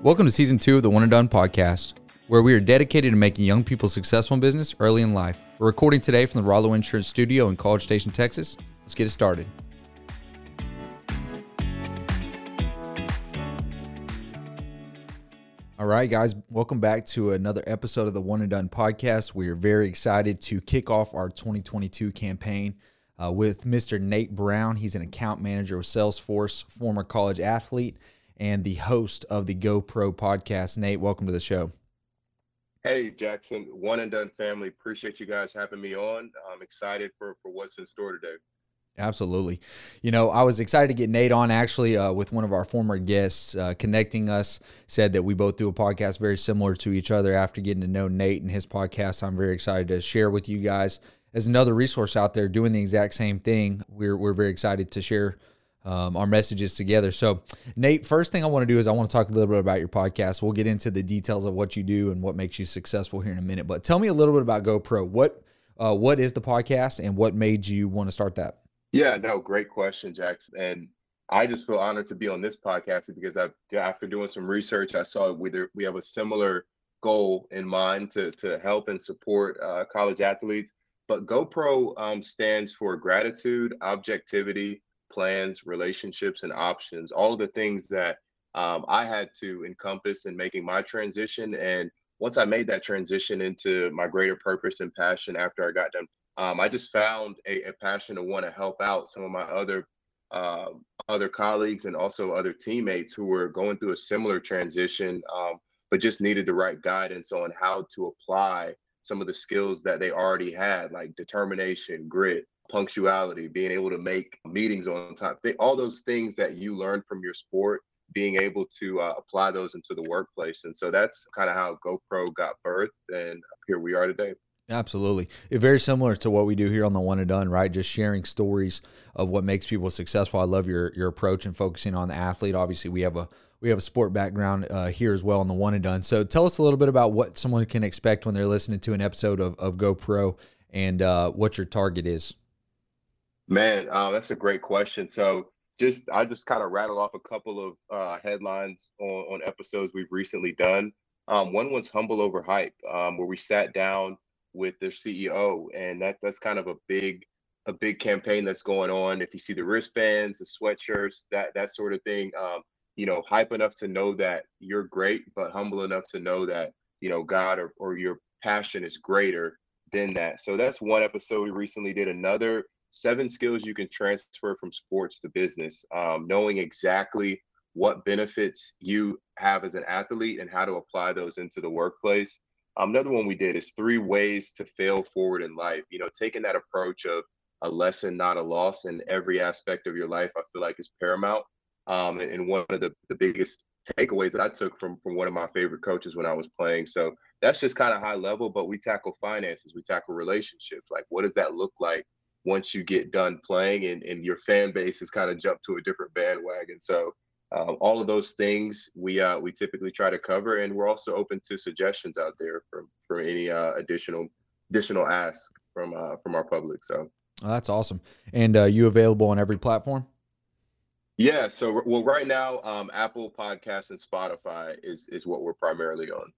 Welcome to season two of the One and Done podcast, where we are dedicated to making young people successful in business early in life. We're recording today from the Rollo Insurance Studio in College Station, Texas. Let's get it started. All right, guys, welcome back to another episode of the One and Done podcast. We are very excited to kick off our 2022 campaign uh, with Mr. Nate Brown. He's an account manager with Salesforce, former college athlete and the host of the GoPro podcast. Nate, welcome to the show. Hey, Jackson, one and done family. Appreciate you guys having me on. I'm excited for, for what's in store today. Absolutely. You know, I was excited to get Nate on actually uh, with one of our former guests uh, connecting us, said that we both do a podcast very similar to each other after getting to know Nate and his podcast. I'm very excited to share with you guys as another resource out there doing the exact same thing. We're, we're very excited to share um, our messages together. So, Nate, first thing I want to do is I want to talk a little bit about your podcast. We'll get into the details of what you do and what makes you successful here in a minute. But tell me a little bit about GoPro. What uh, what is the podcast and what made you want to start that? Yeah, no, great question, Jackson. And I just feel honored to be on this podcast because I, after doing some research, I saw we we have a similar goal in mind to to help and support uh, college athletes. But GoPro um, stands for gratitude, objectivity, plans, relationships, and options, all of the things that um, I had to encompass in making my transition. And once I made that transition into my greater purpose and passion after I got done, um, I just found a, a, passion to want to help out some of my other uh, other colleagues and also other teammates who were going through a similar transition, um, but just needed the right guidance on how to apply some of the skills that they already had, like determination, grit, punctuality, being able to make meetings on time, all those things that you learn from your sport, being able to uh, apply those into the workplace. And so that's kind of how GoPro got birthed. And here we are today. Absolutely. It's very similar to what we do here on the One and Done, right? Just sharing stories of what makes people successful. I love your your approach and focusing on the athlete. Obviously, we have a we have a sport background uh, here as well on the One and Done. So tell us a little bit about what someone can expect when they're listening to an episode of, of GoPro and uh, what your target is. Man, uh, that's a great question. So just I just kind of rattled off a couple of uh, headlines on, on episodes we've recently done. Um, one was humble over hype, um, where we sat down with their CEO, and that that's kind of a big a big campaign that's going on. If you see the wristbands, the sweatshirts, that that sort of thing, um, you know, hype enough to know that you're great, but humble enough to know that you know God or, or your passion is greater than that. So that's one episode we recently did. Another seven skills you can transfer from sports to business, um, knowing exactly what benefits you have as an athlete and how to apply those into the workplace. Um, another one we did is three ways to fail forward in life. You know, taking that approach of a lesson, not a loss in every aspect of your life, I feel like is paramount. Um, and one of the, the biggest takeaways that I took from from one of my favorite coaches when I was playing. So that's just kind of high level, but we tackle finances, we tackle relationships. Like, what does that look like once you get done playing and, and your fan base has kind of jumped to a different bandwagon. So uh, all of those things we uh, we typically try to cover, and we're also open to suggestions out there from for any uh, additional additional ask from uh, from our public. So oh, that's awesome. And uh, you available on every platform? Yeah. So well, right now, um, Apple Podcasts and Spotify is is what we're primarily on.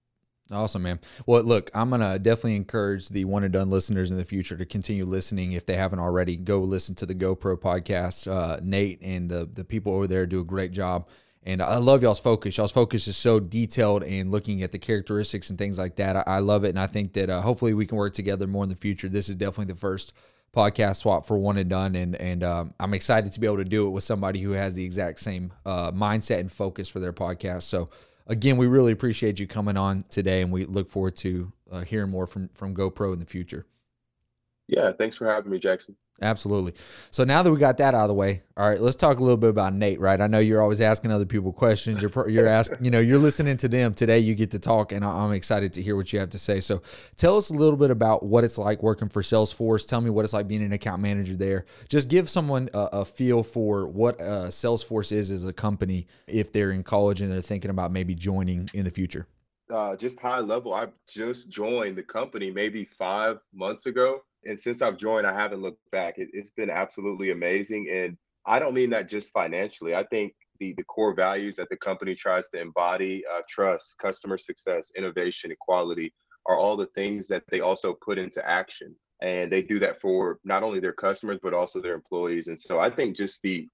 Awesome, man. Well, look, I'm gonna definitely encourage the one and done listeners in the future to continue listening if they haven't already. Go listen to the GoPro podcast. Uh, Nate and the the people over there do a great job. And I love y'all's focus. Y'all's focus is so detailed and looking at the characteristics and things like that. I, I love it, and I think that uh, hopefully we can work together more in the future. This is definitely the first podcast swap for one and done, and and um, I'm excited to be able to do it with somebody who has the exact same uh, mindset and focus for their podcast. So again, we really appreciate you coming on today, and we look forward to uh, hearing more from from GoPro in the future. Yeah, thanks for having me, Jackson. Absolutely. So now that we got that out of the way, all right, let's talk a little bit about Nate. Right? I know you're always asking other people questions. You're you're asking, you know, you're listening to them today. You get to talk, and I'm excited to hear what you have to say. So tell us a little bit about what it's like working for Salesforce. Tell me what it's like being an account manager there. Just give someone a, a feel for what uh, Salesforce is as a company if they're in college and they're thinking about maybe joining in the future. Uh, just high level, I just joined the company maybe five months ago and since I've joined, I haven't looked back. It, has been absolutely amazing. And I don't mean that just financially. I think the the core values that the company tries to embody, uh, trust, customer success, innovation, equality, are all the things that they also put into action. And they do that for not only their customers but also their employees. And so I think just the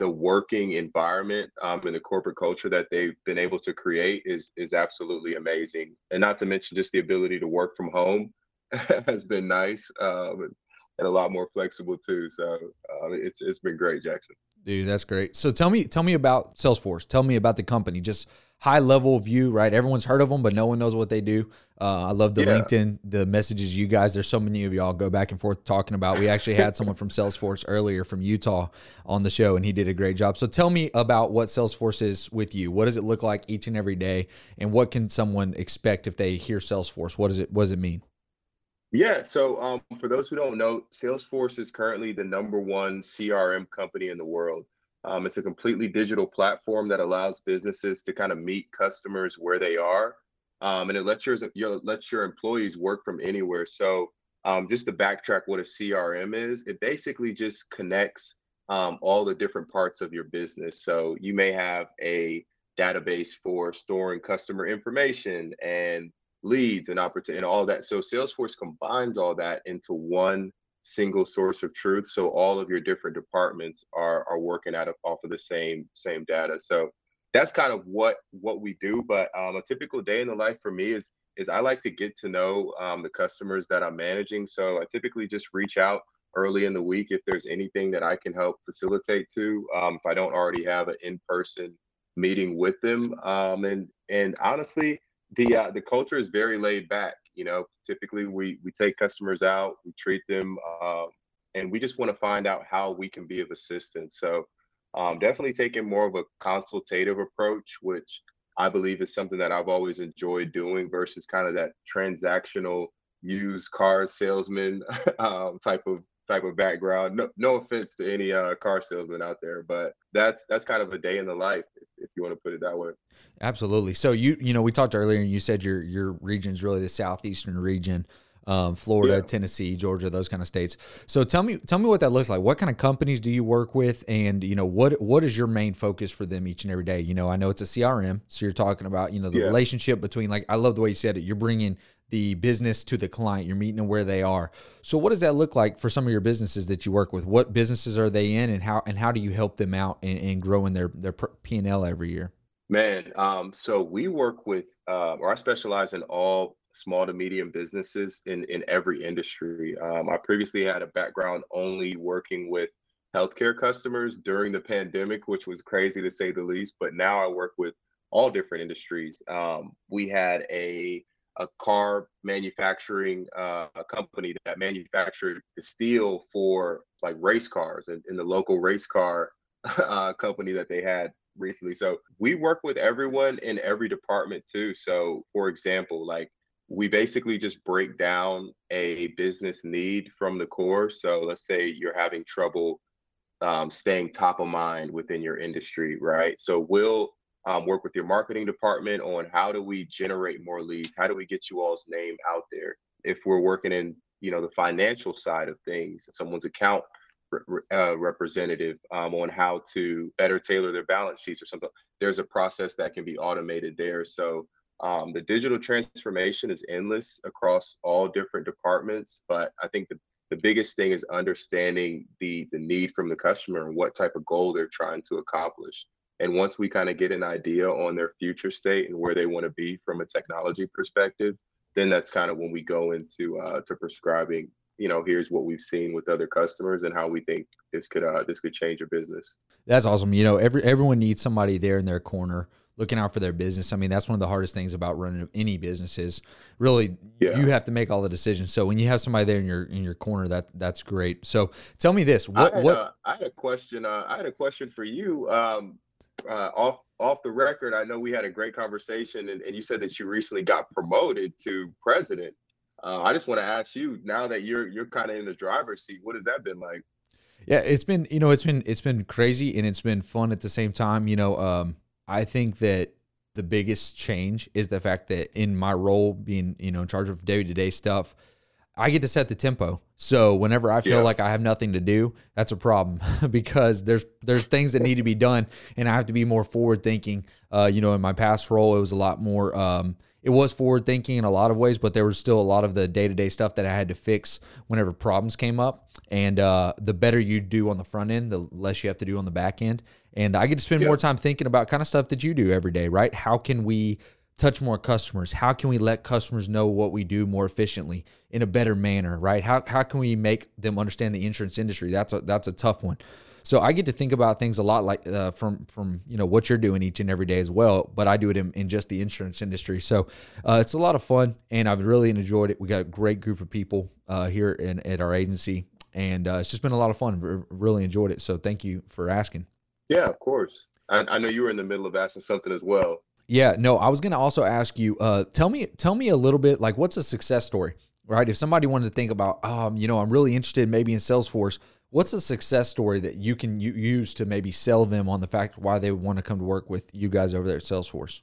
the working environment um, and the corporate culture that they've been able to create is is absolutely amazing. And not to mention just the ability to work from home has been nice um, and a lot more flexible too. So uh, it's it's been great, Jackson. Dude, that's great. So tell me tell me about Salesforce. Tell me about the company. Just high level view, right? Everyone's heard of them, but no one knows what they do. Uh, I love the yeah. LinkedIn, the messages you guys. There's so many of y'all go back and forth talking about. We actually had someone from Salesforce earlier from Utah on the show, and he did a great job. So tell me about what Salesforce is with you. What does it look like each and every day, and what can someone expect if they hear Salesforce? What does it What does it mean? Yeah, so um, for those who don't know, Salesforce is currently the number one CRM company in the world. Um, it's a completely digital platform that allows businesses to kind of meet customers where they are, um, and it lets your, your lets your employees work from anywhere. So, um, just to backtrack, what a CRM is, it basically just connects um, all the different parts of your business. So you may have a database for storing customer information and leads and opportunity and all that. So Salesforce combines all that into one single source of truth. So all of your different departments are are working out of off of the same same data. So that's kind of what what we do. But um, a typical day in the life for me is is i like to get to know um, the customers that i'm managing. So i typically just reach out early in the week if there's anything that i can help facilitate to um, if i don't already have an in-person meeting with them. Um, and and honestly the uh, the culture is very laid back you know, typically we we take customers out, we treat them, um, and we just want to find out how we can be of assistance. So um, definitely taking more of a consultative approach, which I believe is something that I've always enjoyed doing versus kind of that transactional used car salesman um, type of type of background. No, no offense to any uh, car salesman out there, but that's that's kind of a day in the life, if, you want to put it that way. Absolutely. So you you know we talked earlier, and you said your your region is really the southeastern region. Um, Florida, yeah. Tennessee, Georgia, those kind of states. So tell me, tell me what that looks like. What kind of companies do you work with, and you know what what is your main focus for them each and every day? You know, I know it's a CRM, so you're talking about you know the yeah. relationship between like I love the way you said it. You're bringing the business to the client. You're meeting them where they are. So what does that look like for some of your businesses that you work with? What businesses are they in, and how and how do you help them out and, and growing their their P and L every year? Man, um, so we work with, uh, or I specialize in all small to medium businesses in in every industry. Um, I previously had a background only working with healthcare customers during the pandemic, which was crazy to say the least. But now I work with all different industries. Um, we had a a car manufacturing uh, company that manufactured the steel for like race cars and in the local race car uh, company that they had recently. So we work with everyone in every department too. So for example, like we basically just break down a business need from the core. So let's say you're having trouble um, staying top of mind within your industry, right? So we'll um, work with your marketing department on how do we generate more leads? How do we get you all's name out there? If we're working in you know the financial side of things someone's account uh, representative um, on how to better tailor their balance sheets or something there's a process that can be automated there. So um, the digital transformation is endless across all different departments but i think the, the biggest thing is understanding the the need from the customer and what type of goal they're trying to accomplish and once we kind of get an idea on their future state and where they want to be from a technology perspective, then that's kind of when we go into uh, to prescribing. You know, here's what we've seen with other customers and how we think this could uh, this could change your business. That's awesome. You know, every everyone needs somebody there in their corner looking out for their business. I mean, that's one of the hardest things about running any business is really yeah. you have to make all the decisions. So when you have somebody there in your in your corner, that that's great. So tell me this: what I had, what uh, I had a question. Uh, I had a question for you. Um, uh, off off the record, I know we had a great conversation, and, and you said that you recently got promoted to president. Uh, I just want to ask you now that you're you're kind of in the driver's seat. What has that been like? Yeah, it's been you know it's been it's been crazy and it's been fun at the same time. You know, um, I think that the biggest change is the fact that in my role being you know in charge of day to day stuff, I get to set the tempo. So whenever I feel yeah. like I have nothing to do, that's a problem because there's there's things that need to be done, and I have to be more forward thinking. Uh, you know, in my past role, it was a lot more. Um, it was forward thinking in a lot of ways, but there was still a lot of the day to day stuff that I had to fix whenever problems came up. And uh, the better you do on the front end, the less you have to do on the back end. And I get to spend more time thinking about kind of stuff that you do every day, right? How can we touch more customers? How can we let customers know what we do more efficiently in a better manner, right? How, how can we make them understand the insurance industry? That's a, that's a tough one. So I get to think about things a lot like uh, from from you know what you're doing each and every day as well. But I do it in, in just the insurance industry. So uh, it's a lot of fun, and I've really enjoyed it. We got a great group of people uh, here in, at our agency, and uh, it's just been a lot of fun. Really enjoyed it. So thank you for asking. Yeah, of course. I, I know you were in the middle of asking something as well. Yeah, no, I was going to also ask you. Uh, tell me, tell me a little bit. Like, what's a success story? Right? If somebody wanted to think about, um, you know, I'm really interested maybe in Salesforce. What's a success story that you can use to maybe sell them on the fact why they want to come to work with you guys over there at Salesforce?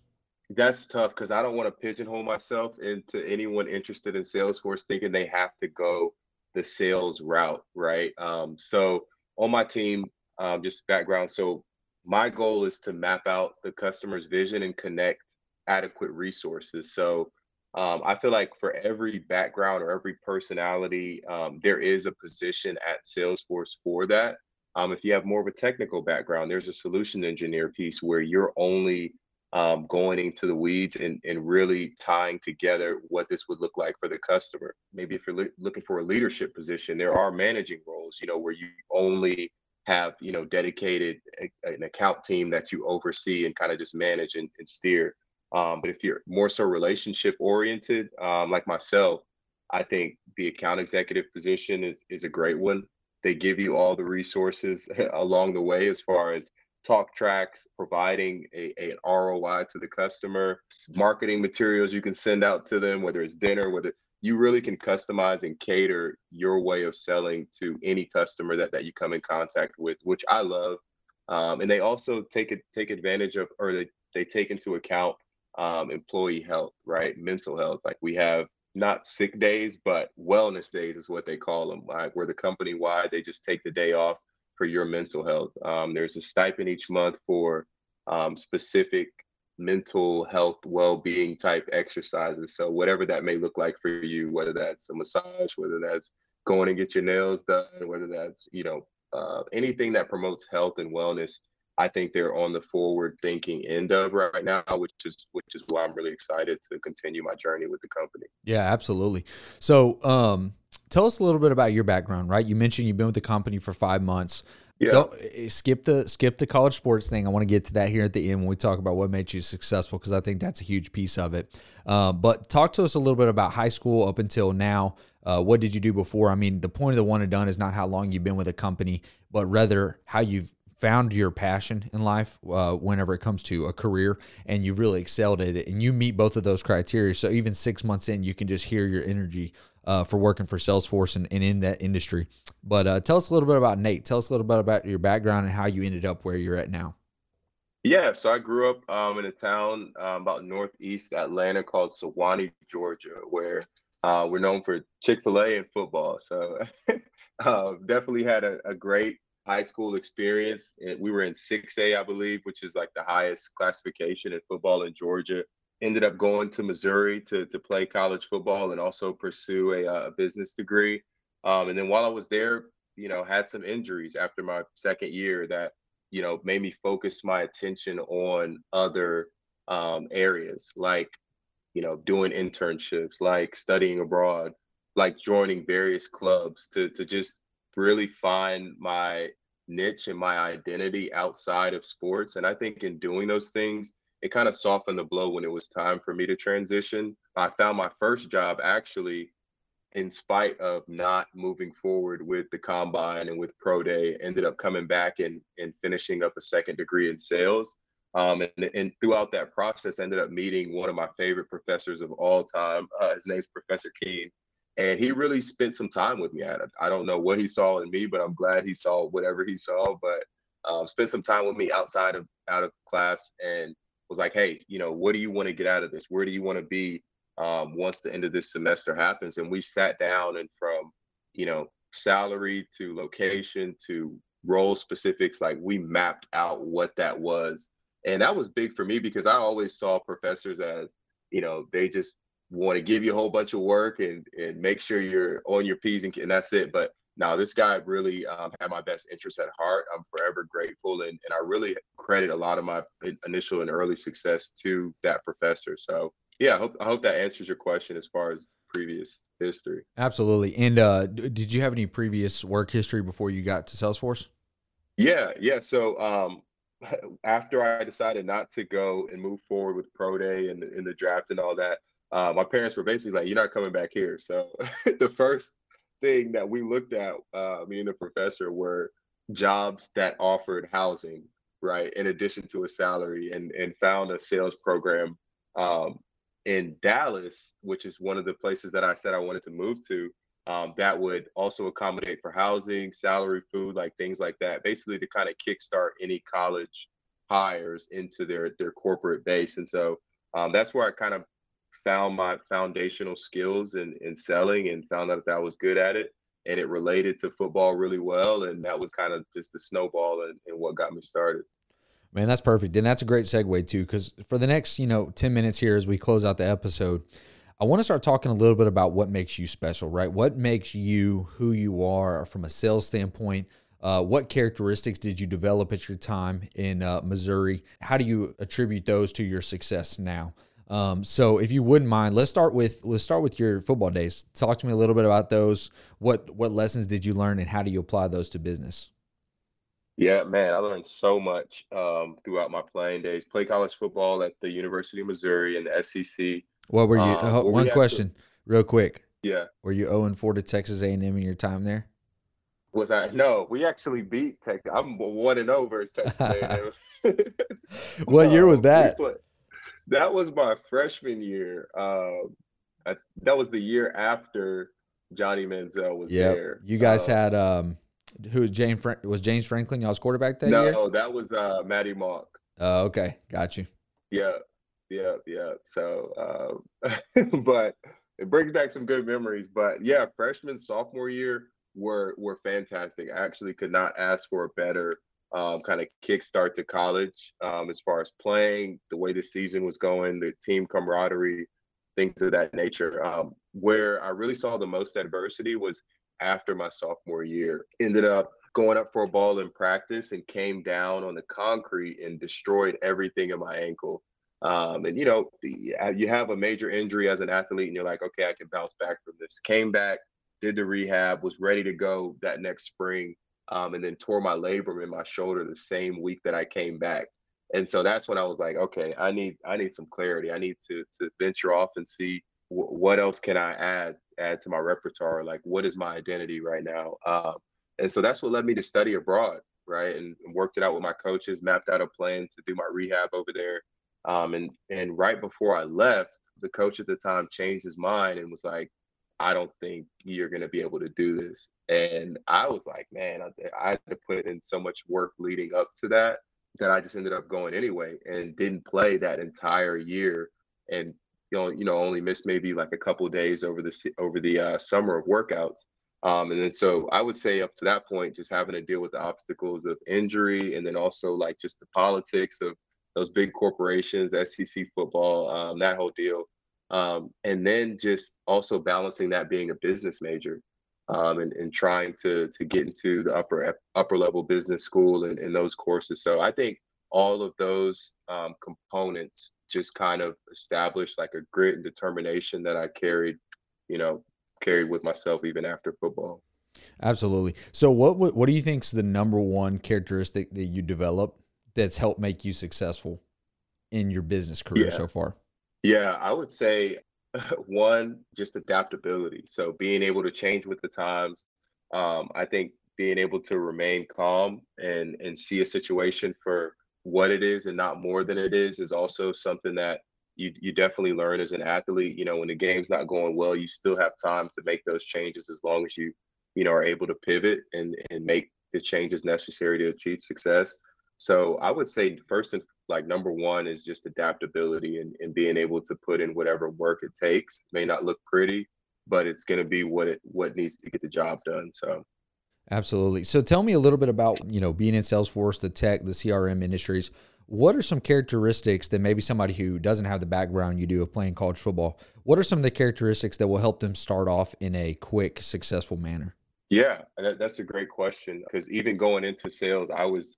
That's tough because I don't want to pigeonhole myself into anyone interested in Salesforce thinking they have to go the sales route, right? Um, so on my team, um, just background. So my goal is to map out the customer's vision and connect adequate resources. So um, I feel like for every background or every personality, um, there is a position at Salesforce for that. Um, if you have more of a technical background, there's a solution engineer piece where you're only um, going into the weeds and, and really tying together what this would look like for the customer. Maybe if you're looking for a leadership position, there are managing roles, you know, where you only have you know dedicated a, an account team that you oversee and kind of just manage and, and steer. Um, but if you're more so relationship oriented um, like myself i think the account executive position is is a great one. They give you all the resources along the way as far as talk tracks providing a, a, an roi to the customer marketing materials you can send out to them whether it's dinner whether you really can customize and cater your way of selling to any customer that, that you come in contact with, which I love. Um, and they also take it take advantage of or they, they take into account um, employee health, right? Mental health. Like we have not sick days, but wellness days is what they call them. Like where the company wide, they just take the day off for your mental health. Um, there's a stipend each month for um, specific mental health well-being type exercises. So whatever that may look like for you whether that's a massage whether that's going and get your nails done whether that's you know uh, anything that promotes health and wellness i think they're on the forward thinking end of right now which is which is why i'm really excited to continue my journey with the company. Yeah absolutely. So um tell us a little bit about your background right you mentioned you've been with the company for five months yeah. Don't, eh, skip the skip the college sports thing. I want to get to that here at the end when we talk about what made you successful because I think that's a huge piece of it. Um, but talk to us a little bit about high school up until now. Uh, what did you do before? I mean, the point of the one and done is not how long you've been with a company, but rather how you've found your passion in life uh, whenever it comes to a career and you've really excelled at it and you meet both of those criteria so even six months in you can just hear your energy uh, for working for salesforce and, and in that industry but uh, tell us a little bit about nate tell us a little bit about your background and how you ended up where you're at now yeah so i grew up um, in a town um, about northeast atlanta called Suwanee, georgia where uh, we're known for chick-fil-a and football so uh, definitely had a, a great high school experience. We were in 6A, I believe, which is like the highest classification in football in Georgia. Ended up going to Missouri to, to play college football and also pursue a, uh, a business degree. Um, and then while I was there, you know, had some injuries after my second year that, you know, made me focus my attention on other um, areas like, you know, doing internships, like studying abroad, like joining various clubs to to just really find my niche and my identity outside of sports. And I think in doing those things, it kind of softened the blow when it was time for me to transition. I found my first job actually in spite of not moving forward with the combine and with pro day ended up coming back and, and finishing up a second degree in sales um, and, and throughout that process ended up meeting one of my favorite professors of all time uh, his name's professor keen and he really spent some time with me. I, I don't know what he saw in me, but I'm glad he saw whatever he saw. But um, spent some time with me outside of out of class and was like, hey, you know, what do you want to get out of this? Where do you want to be um, once the end of this semester happens. And we sat down and from, you know, salary to location to role specifics, like we mapped out what that was. And that was big for me because I always saw professors as, you know, they just want to give you a whole bunch of work and and make sure you're on your P's and, and that's it. But now this guy really um, had my best interest at heart. I'm forever grateful, and, and I really credit a lot of my initial and early success to that professor. So yeah, I hope I hope that answers your question as far as previous history. Absolutely. And uh, did you have any previous work history before you got to Salesforce? Yeah, yeah. So um, after I decided not to go and move forward with pro day and in the draft and all that, uh, my parents were basically like, "You're not coming back here." So the first thing that we looked at, uh, me and the professor, were jobs that offered housing, right, in addition to a salary, and and found a sales program um, in Dallas, which is one of the places that I said I wanted to move to. Um, that would also accommodate for housing, salary, food, like things like that, basically to kind of kickstart any college hires into their their corporate base. And so um, that's where I kind of found my foundational skills in, in selling and found out that I was good at it. And it related to football really well. And that was kind of just the snowball and, and what got me started. Man, that's perfect. And that's a great segue too, because for the next, you know, 10 minutes here as we close out the episode, I want to start talking a little bit about what makes you special, right? What makes you who you are from a sales standpoint? Uh, what characteristics did you develop at your time in uh, Missouri? How do you attribute those to your success now? Um, so if you wouldn't mind, let's start with let's start with your football days. Talk to me a little bit about those. What what lessons did you learn, and how do you apply those to business? Yeah, man, I learned so much um, throughout my playing days. Play college football at the University of Missouri and the SEC. What were you? Um, uh, one question, actually, real quick. Yeah. Were you zero oh and four to Texas A and M in your time there? Was I? No, we actually beat Texas. I'm one and over versus Texas A&M. what year was that? That was my freshman year. Um, I, that was the year after Johnny Manziel was yep. there. You guys um, had um, who was James Fra- was James Franklin y'all's quarterback that no, year? No, that was uh, Maty Mauk. Oh, okay, got you. Yeah, yeah, yeah. So, um, but it brings back some good memories. But yeah, freshman sophomore year were were fantastic. I actually could not ask for a better um, kind of kickstart to college um, as far as playing, the way the season was going, the team camaraderie, things of that nature. Um, where I really saw the most adversity was after my sophomore year. Ended up going up for a ball in practice and came down on the concrete and destroyed everything in my ankle. Um, and you know, you have a major injury as an athlete, and you're like, okay, I can bounce back from this. Came back, did the rehab, was ready to go that next spring um, and then tore my labrum in my shoulder the same week that I came back. And so that's when I was like, okay, I need I need some clarity. I need to to venture off and see w- what else can I add add to my repertoire. Like, what is my identity right now? Um, and so that's what led me to study abroad, right? And, and, worked it out with my coaches, mapped out a plan to do my rehab over there. Um, and and right before I left, the coach at the time changed his mind and was like, I don't think you're going to be able to do this. And I was like, man, I, had to put in so much work leading up to that that I just ended up going anyway and didn't play that entire year. And you know, you know, only missed maybe like a couple days over the over the uh, summer of workouts. Um, and then so I would say up to that point, just having to deal with the obstacles of injury, and then also like just the politics of those big corporations, SEC football, um, that whole deal um, and then just also balancing that being a business major um, and, and trying to to get into the upper upper level business school and, and those courses. So i think all of those um, components just kind of established like a grit and determination that i carried you know carried with myself even after football. Absolutely. So what what, what do you think is the number one characteristic that you develop that's helped make you successful in your business career yeah. so far yeah, I would say one, just adaptability. So being able to change with the times. Um, I think being able to remain calm and and see a situation for what it is and not more than it is is also something that you you definitely learn as an athlete. You know, when the game's not going well, you still have time to make those changes as long as you you know are able to pivot and and make the changes necessary to achieve success. So I would say first and Like number one is just adaptability and, and being able to put in whatever work it takes. It may not look pretty, but it's going to be what it what needs to get the job done. So. Absolutely. So tell me a little bit about, you know, being in Salesforce, the tech, the CRM industries. What are some characteristics that maybe somebody who doesn't have the background you do of playing college football, what are some of the characteristics that will help them start off in a quick, successful manner? Yeah, that's a great question because even going into sales, I was,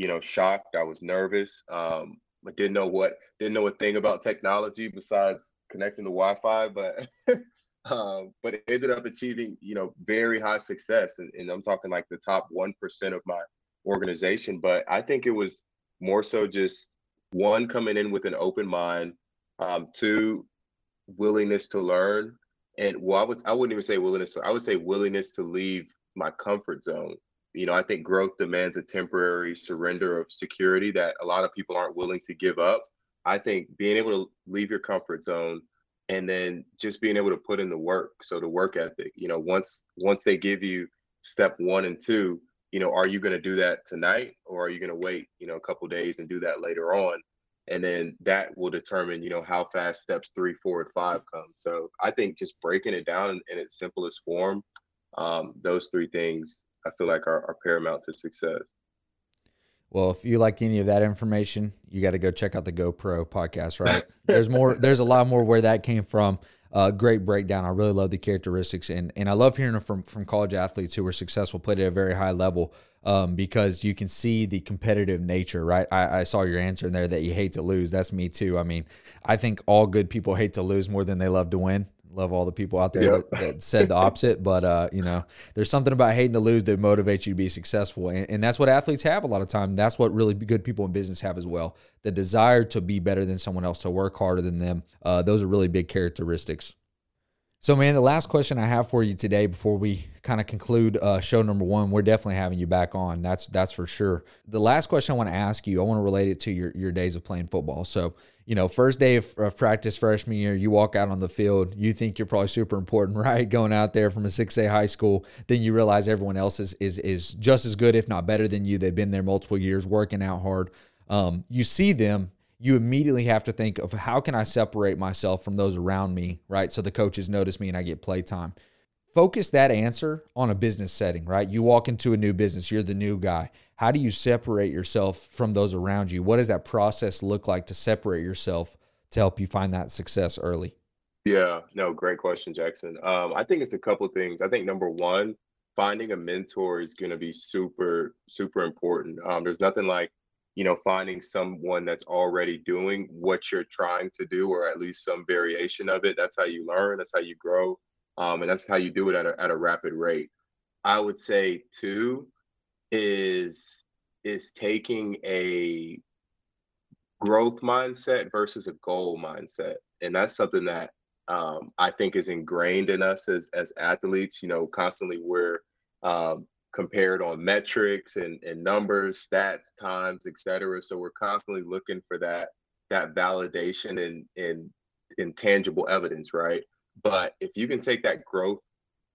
you know, shocked. I was nervous. Um, I didn't know what didn't know a thing about technology besides connecting to Wi-Fi, but um, but ended up achieving, you know, very high success. And, and I'm talking like the top one percent of my organization. But I think it was more so just one coming in with an open mind, um, two willingness to learn, and well, I would I wouldn't even say willingness. To, I would say willingness to leave my comfort zone. You know, I think growth demands a temporary surrender of security that a lot of people aren't willing to give up. I think being able to leave your comfort zone and then just being able to put in the work. So the work ethic, you know, once once they give you step one and two, you know, are you going to do that tonight or are you going to wait, you know, a couple days and do that later on? And then that will determine, you know, how fast steps three, four, and five come. So I think just breaking it down in, in its simplest form, um, those three things I feel like are, are paramount to success. Well, if you like any of that information, you got to go check out the GoPro podcast, right? there's more, there's a lot more where that came from. Uh, great breakdown. I really love the characteristics, and and I love hearing from from college athletes who were successful, played at a very high level, um, because you can see the competitive nature. Right? I, I saw your answer in there that you hate to lose. That's me too. I mean, I think all good people hate to lose more than they love to win love all the people out there that, that, said the opposite. But uh, you know, there's something about hating to lose that motivates you to be successful, and, and that's what athletes have a lot of time. That's what really good people in business have as well: the desire to be better than someone else, to work harder than them. Uh, those are really big characteristics. So, man, the last question I have for you today, before we kind of conclude uh, show number one, we're definitely having you back on. That's that's for sure. The last question I want to ask you, I want to relate it to your your days of playing football. So, you know, first day of, of practice freshman year, you walk out on the field, you think you're probably super important, right? Going out there from a six A high school, then you realize everyone else is is is just as good, if not better than you. They've been there multiple years, working out hard. Um, you see them you immediately have to think of how can I separate myself from those around me, right? So the coaches notice me and I get play time. Focus that answer on a business setting, right? You walk into a new business, you're the new guy. How do you separate yourself from those around you? What does that process look like to separate yourself to help you find that success early? Yeah, no, great question, Jackson. Um, I think it's a couple things. I think number one, finding a mentor is going to be super, super important. Um, there's nothing like you know finding someone that's already doing what you're trying to do or at least some variation of it that's how you learn that's how you grow um, and that's how you do it at a, at a rapid rate i would say two is is taking a growth mindset versus a goal mindset and that's something that um, i think is ingrained in us as as athletes you know constantly we're um, compared on metrics and, and numbers, stats, times, etc. So we're constantly looking for that that validation and and intangible evidence, right? But if you can take that growth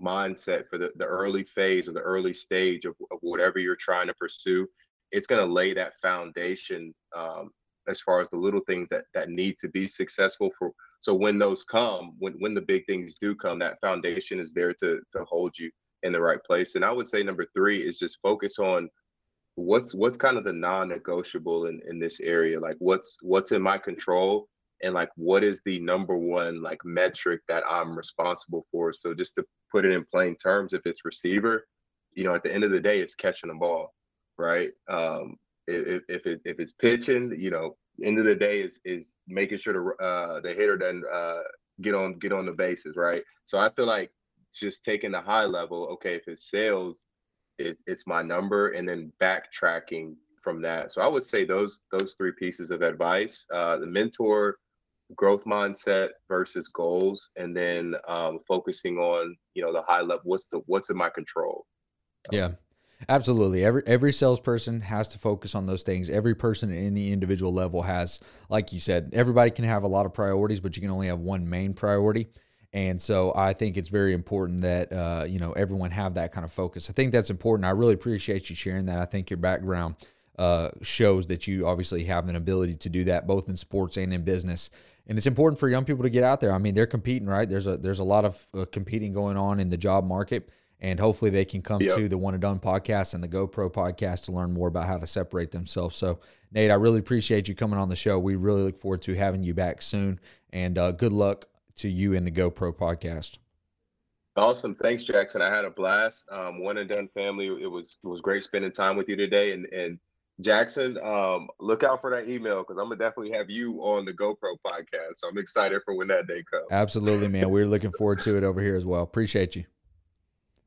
mindset for the, the early phase or the early stage of, of whatever you're trying to pursue, it's going to lay that foundation um, as far as the little things that that need to be successful for so when those come when when the big things do come that foundation is there to to hold you in the right place. And I would say number three is just focus on what's what's kind of the non-negotiable in, in this area. Like what's what's in my control and like what is the number one like metric that I'm responsible for. So just to put it in plain terms, if it's receiver, you know, at the end of the day, it's catching the ball, right? Um, if if, it, if it's pitching, you know, end of the day is is making sure the uh, the hitter doesn't uh, get on get on the bases, right? So I feel like just taking the high level. Okay, if it's sales, it, it's my number, and then backtracking from that. So I would say those those three pieces of advice: uh, the mentor, growth mindset versus goals, and then um, focusing on you know the high level. What's the what's in my control? Yeah. Absolutely. Every every salesperson has to focus on those things. Every person at any individual level has, like you said, everybody can have a lot of priorities, but you can only have one main priority. And so I think it's very important that uh, you know everyone have that kind of focus. I think that's important. I really appreciate you sharing that. I think your background uh, shows that you obviously have an ability to do that both in sports and in business. And it's important for young people to get out there. I mean, they're competing, right? There's a there's a lot of uh, competing going on in the job market, and hopefully they can come yep. to the One and Done podcast and the GoPro podcast to learn more about how to separate themselves. So, Nate, I really appreciate you coming on the show. We really look forward to having you back soon, and uh, good luck to you in the GoPro podcast. Awesome, thanks, Jackson. I had a blast. Um, one and done family. It was it was great spending time with you today, and and Jackson, um, look out for that email because I'm gonna definitely have you on the GoPro podcast. So I'm excited for when that day comes. Absolutely, man. We're looking forward to it over here as well. Appreciate you.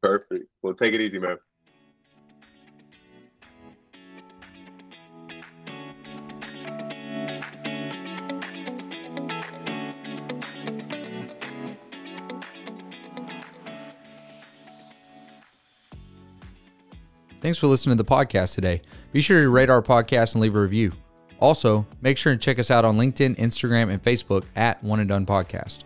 Perfect. Well, take it easy, man. Thanks for listening to the podcast today. Be sure to rate our podcast and leave a review. Also, make sure to check us out on LinkedIn, Instagram, and Facebook at One and Done Podcast.